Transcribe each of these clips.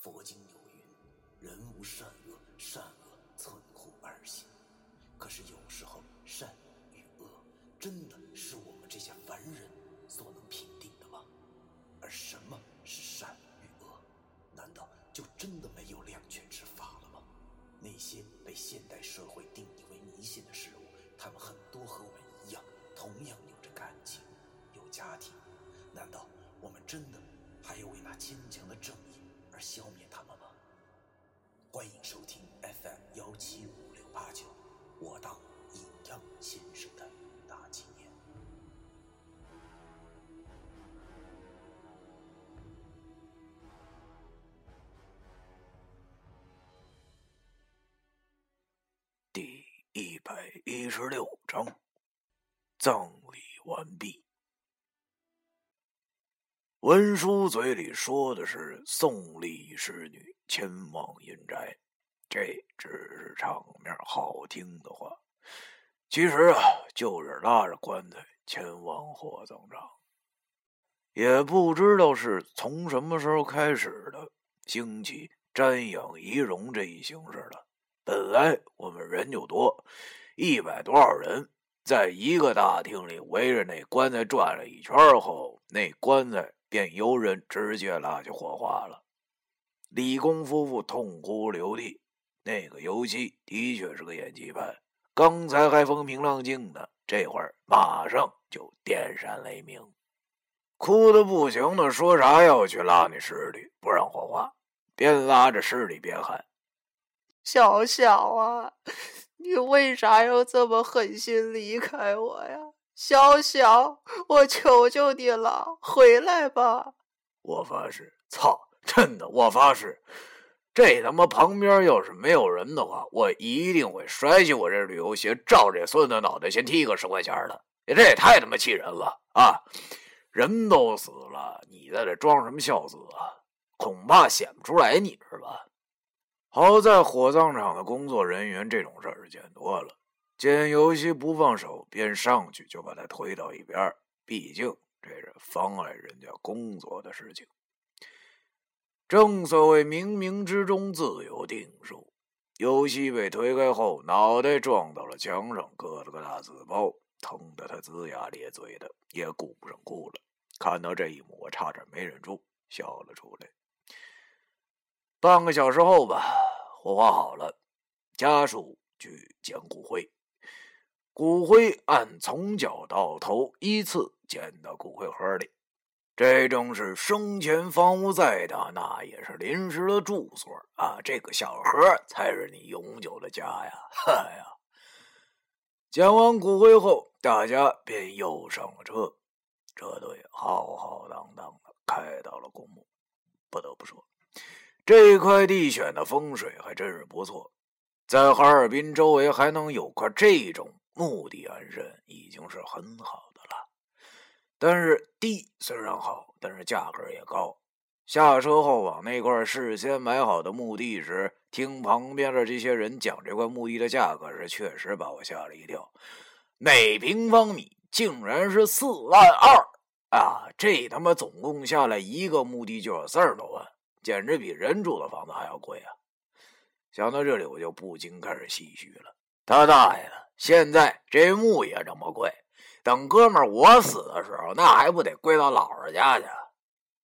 佛经有云：“人无善恶，善恶存乎二心。”可是有时候，善与恶真的是我们这些凡人所能评定的吗？而什么是善与恶？难道就真的没有两全之法了吗？那些被现代社会定义为迷信的事物，百一十六章，葬礼完毕。文书嘴里说的是送礼侍女前往阴宅，这只是场面好听的话，其实啊，就是拉着棺材前往火葬场。也不知道是从什么时候开始的，兴起瞻仰遗容这一形式了。本来我们人就多，一百多少人，在一个大厅里围着那棺材转了一圈后，那棺材。便由人直接拉去火化了。李公夫妇痛哭流涕。那个尤其的确是个演技派，刚才还风平浪静的，这会儿马上就电闪雷鸣，哭的不行的，说啥要去拉那尸体，不让火化，边拉着尸体边喊：“小小啊，你为啥要这么狠心离开我呀？”小小，我求求你了，回来吧！我发誓，操，真的，我发誓，这他妈旁边要是没有人的话，我一定会甩起我这旅游鞋，照这孙子脑袋先踢个十块钱的。这也太他妈气人了啊！人都死了，你在这装什么孝子啊？恐怕显不出来你是吧？好在火葬场的工作人员这种事儿见多了。见尤西不放手，便上去就把他推到一边毕竟这是妨碍人家工作的事情。正所谓冥冥之中自有定数。尤西被推开后，脑袋撞到了墙上，割了个大紫包，疼得他龇牙咧嘴的，也顾不上哭了。看到这一幕，我差点没忍住笑了出来。半个小时后吧，火化好了，家属去捡骨灰。骨灰按从脚到头依次捡到骨灰盒里，这正是生前房屋再大，那也是临时的住所啊！这个小盒才是你永久的家呀！哈呀！捡完骨灰后，大家便又上了车，车队浩浩荡荡的开到了公墓。不得不说，这块地选的风水还真是不错，在哈尔滨周围还能有块这种。墓地安身已经是很好的了，但是地虽然好，但是价格也高。下车后往那块事先买好的墓地时，听旁边的这些人讲这块墓地的价格时，确实把我吓了一跳。每平方米竟然是四万二啊！这他妈总共下来一个墓地就要三十多万，简直比人住的房子还要贵啊！想到这里，我就不禁开始唏嘘了。他大爷的！现在这墓也这么贵，等哥们我死的时候，那还不得归到姥姥家去？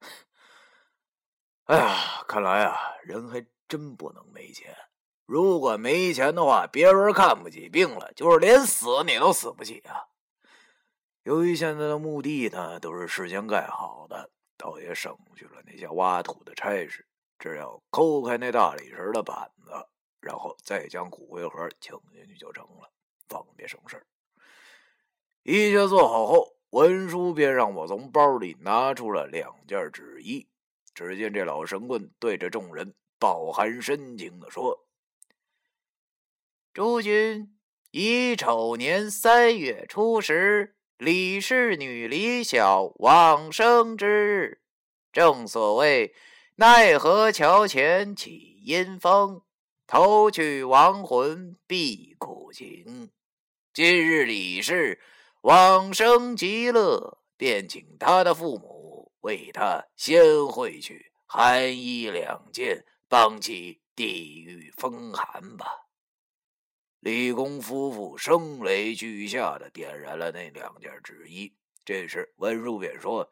哎呀，看来啊，人还真不能没钱。如果没钱的话，别人看不起病了，就是连死你都死不起啊。由于现在的墓地呢都是事先盖好的，倒也省去了那些挖土的差事，只要抠开那大理石的板子，然后再将骨灰盒请进去就成了。方便省事一切做好后，文书便让我从包里拿出了两件纸衣。只见这老神棍对着众人饱含深情的说：“诸君，乙丑年三月初十，李氏女李小往生之日。正所谓奈何桥前起阴风，偷去亡魂必苦情。”今日李氏往生极乐，便请他的父母为他先回去寒衣两件，帮其抵御风寒吧。李公夫妇声雷俱下的点燃了那两件纸衣。这时文书便说：“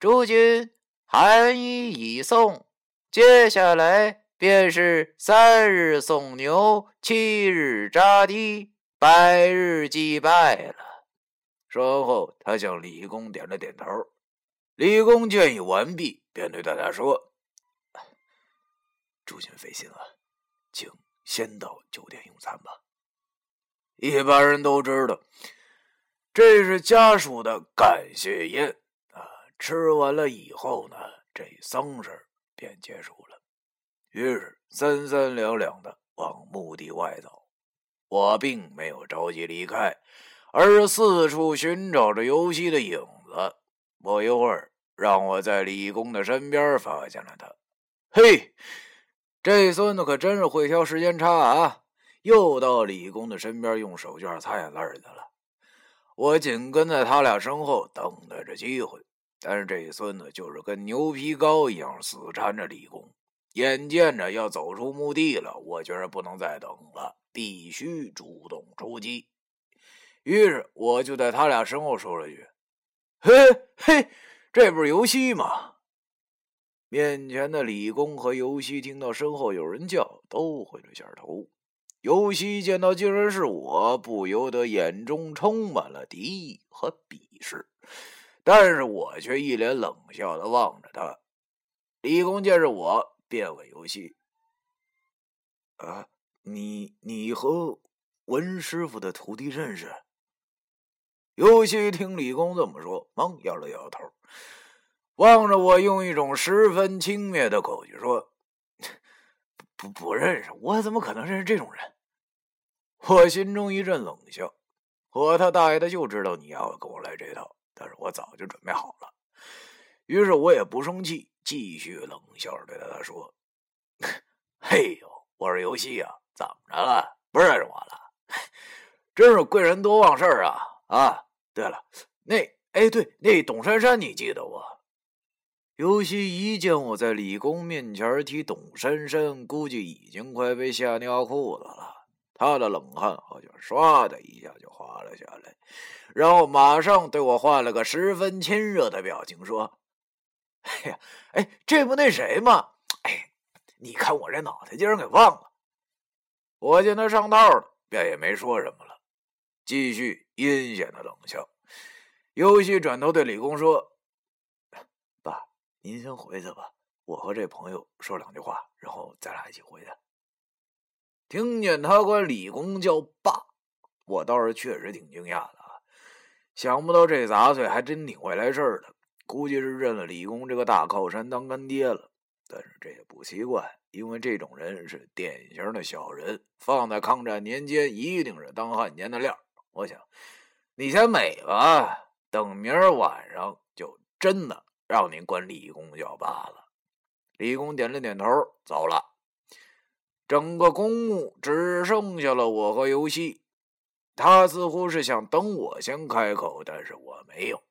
诸君，寒衣已送，接下来便是三日送牛，七日扎堤，百日祭拜了。”说后，他向李公点了点头。李公建议完毕，便对大家说：“诸君费心了，请先到酒店用餐吧。”一般人都知道，这是家属的感谢宴啊。吃完了以后呢，这丧事便结束了。于是三三两两的往墓地外走。我并没有着急离开，而是四处寻找着游戏的影子。不一会儿，让我在李公的身边发现了他。嘿，这孙子可真是会挑时间差啊！又到李公的身边，用手绢擦眼泪去了。我紧跟在他俩身后，等待着机会。但是这孙子就是跟牛皮膏一样，死缠着李公。眼见着要走出墓地了，我觉得不能再等了，必须主动出击。于是我就在他俩身后说了句：“嘿嘿，这不是游戏吗？”面前的李工和游戏听到身后有人叫，都回了下头。尤西见到竟然是我，不由得眼中充满了敌意和鄙视，但是我却一脸冷笑的望着他。李工见是我，便问尤西：“啊，你你和文师傅的徒弟认识？”尤西听李工这么说，忙摇了摇头，望着我，用一种十分轻蔑的口气说：“ 不不认识，我怎么可能认识这种人？”我心中一阵冷笑，我他大爷的就知道你要跟我来这套，但是我早就准备好了。于是我也不生气，继续冷笑着对他说：“ 嘿呦，我是游戏啊，怎么着了？不认识我了？真是贵人多忘事啊！啊，对了，那哎对，那董珊珊你记得不？”游戏一见我在李公面前提董珊珊，估计已经快被吓尿裤子了。他的冷汗好像唰的一下就滑了下来，然后马上对我换了个十分亲热的表情，说：“哎呀，哎，这不那谁吗？哎，你看我这脑袋竟然给忘了。”我见他上道了，便也没说什么了，继续阴险的冷笑。尤西转头对李公说：“，您先回去吧，我和这朋友说两句话，然后咱俩一起回去。”听见他管李工叫爸，我倒是确实挺惊讶的啊！想不到这杂碎还真挺会来事儿的，估计是认了李工这个大靠山当干爹了。但是这也不奇怪，因为这种人是典型的小人，放在抗战年间一定是当汉奸的料。我想，你先美吧，等明儿晚上就真的让您管李公叫罢了。李公点了点头，走了。整个公墓只剩下了我和尤西，他似乎是想等我先开口，但是我没有，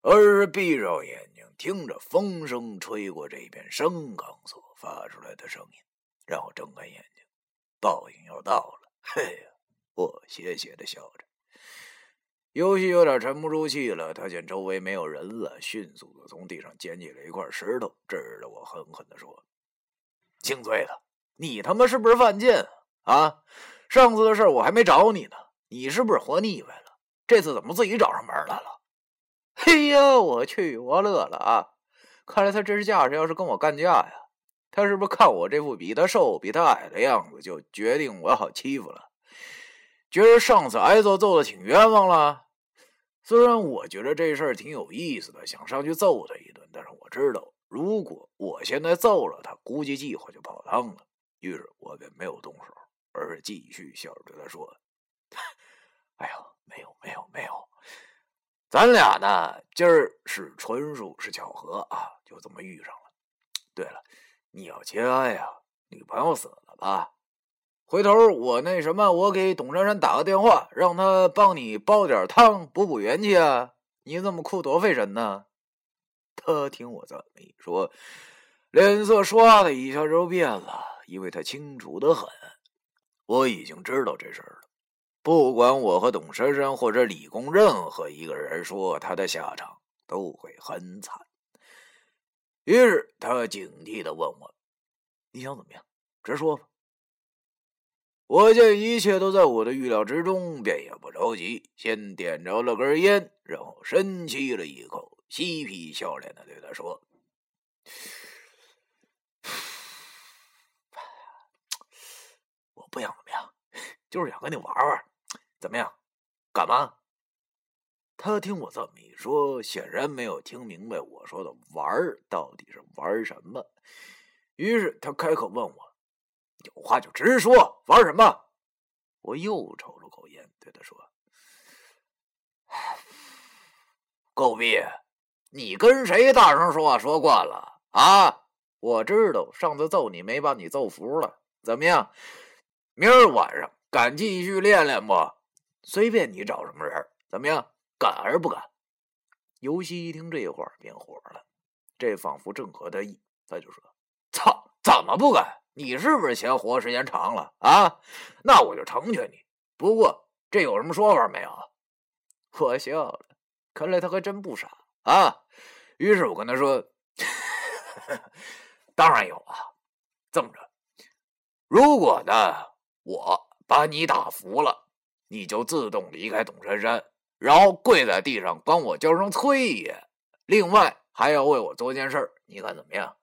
而是闭上眼睛听着风声吹过这片深岗所发出来的声音，然后睁开眼睛，报应要到了。嘿呀，我邪邪的笑着。尤西有点沉不住气了，他见周围没有人了，迅速的从地上捡起了一块石头，指着我狠狠的说：“姓崔的。”你他妈是不是犯贱啊？上次的事我还没找你呢，你是不是活腻歪了？这次怎么自己找上门来了？嘿呀，我去，我乐了啊！看来他这是架势要是跟我干架呀？他是不是看我这副比他瘦、比他矮的样子，就决定我好欺负了？觉得上次挨揍揍的挺冤枉了。虽然我觉得这事儿挺有意思的，想上去揍他一顿，但是我知道，如果我现在揍了他，估计计划就泡汤了。于是我便没有动手，而是继续笑着对他说：“哎呦，没有，没有，没有，咱俩呢，今儿是纯属是巧合啊，就这么遇上了。对了，你要节哀呀，女朋友死了吧？回头我那什么，我给董珊珊打个电话，让她帮你煲点汤补补元气啊。你这么哭多费神呢。”他听我这么一说。脸色唰的一下就变了，因为他清楚的很。我已经知道这事儿了，不管我和董珊珊或者李工任何一个人说，他的下场都会很惨。于是他警惕的问我：“你想怎么样？直说吧。”我见一切都在我的预料之中，便也不着急，先点着了根烟，然后深吸了一口，嬉皮笑脸的对他说：“我不想怎么样，就是想跟你玩玩，怎么样？干嘛？”他听我这么一说，显然没有听明白我说的“玩”到底是玩什么，于是他开口问我。有话就直说，玩什么？我又抽了口烟，对他说：“狗逼，你跟谁大声说话说惯了啊？我知道上次揍你没把你揍服了，怎么样？明儿晚上敢继续练练不？随便你找什么人，怎么样？敢还是不敢？”尤西一听这话便火了，这仿佛正合他意，他就说：“，怎么不敢？”你是不是嫌活时间长了啊？那我就成全你。不过这有什么说法没有？我笑了，看来他还真不傻啊。于是我跟他说：“ 当然有啊。这么着，如果呢，我把你打服了，你就自动离开董珊珊，然后跪在地上帮我叫声崔爷。另外还要为我做件事，你看怎么样？”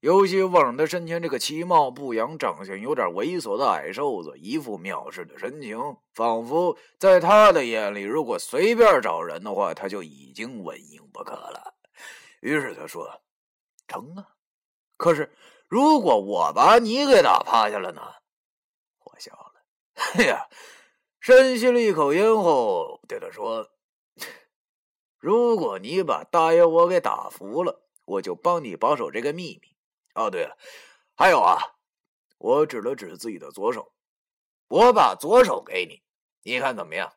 尤其望着他身前这个其貌不扬、长相有点猥琐的矮瘦子，一副藐视的神情，仿佛在他的眼里，如果随便找人的话，他就已经稳赢不可了。于是他说：“成啊，可是如果我把你给打趴下了呢？”我笑了，哎呀，深吸了一口烟后，对他说：“ 如果你把大爷我给打服了，我就帮你保守这个秘密。”哦，对了，还有啊，我指了指自己的左手，我把左手给你，你看怎么样？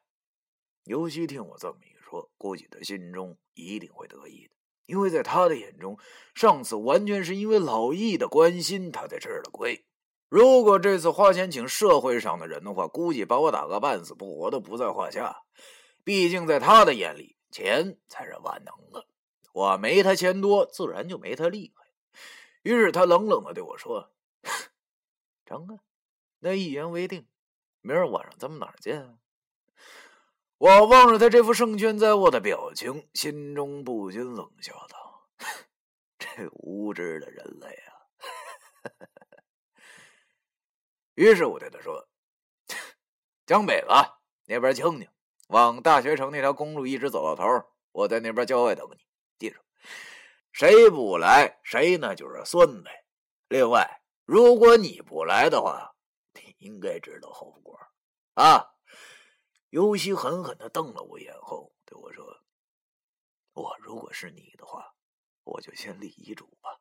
尤其听我这么一说，估计他心中一定会得意的，因为在他的眼中，上次完全是因为老易的关心，他才吃了亏。如果这次花钱请社会上的人的话，估计把我打个半死不活的不在话下。毕竟在他的眼里，钱才是万能的，我没他钱多，自然就没他厉害。于是他冷冷的对我说：“成啊，那一言为定，明儿晚上咱们哪儿见啊？”我望着他这副胜券在握的表情，心中不禁冷笑道：“ 这无知的人类啊！” 于是我对他说：“江北子那边清静，往大学城那条公路一直走到头，我在那边郊外等你，记住。”谁不来，谁那就是孙子。另外，如果你不来的话，你应该知道后果啊！尤西狠狠的瞪了我一眼后，对我说：“我如果是你的话，我就先立遗嘱吧。”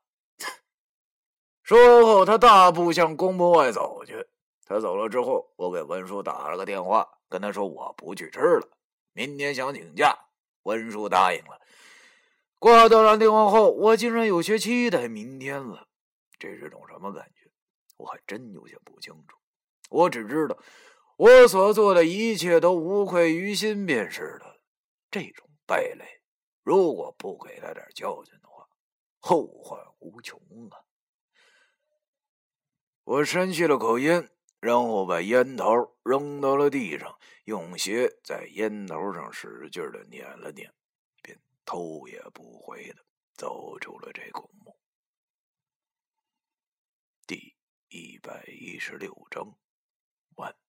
说后，他大步向宫门外走去。他走了之后，我给文书打了个电话，跟他说我不去吃了，明天想请假。文书答应了。挂断了电话后，我竟然有些期待明天了。这是种什么感觉？我还真有些不清楚。我只知道，我所做的一切都无愧于心便是了。这种败类，如果不给他点教训的话，后患无穷啊！我深吸了口烟，然后把烟头扔到了地上，用鞋在烟头上使劲的捻了捻。头也不回的走出了这古墓。第一百一十六章完。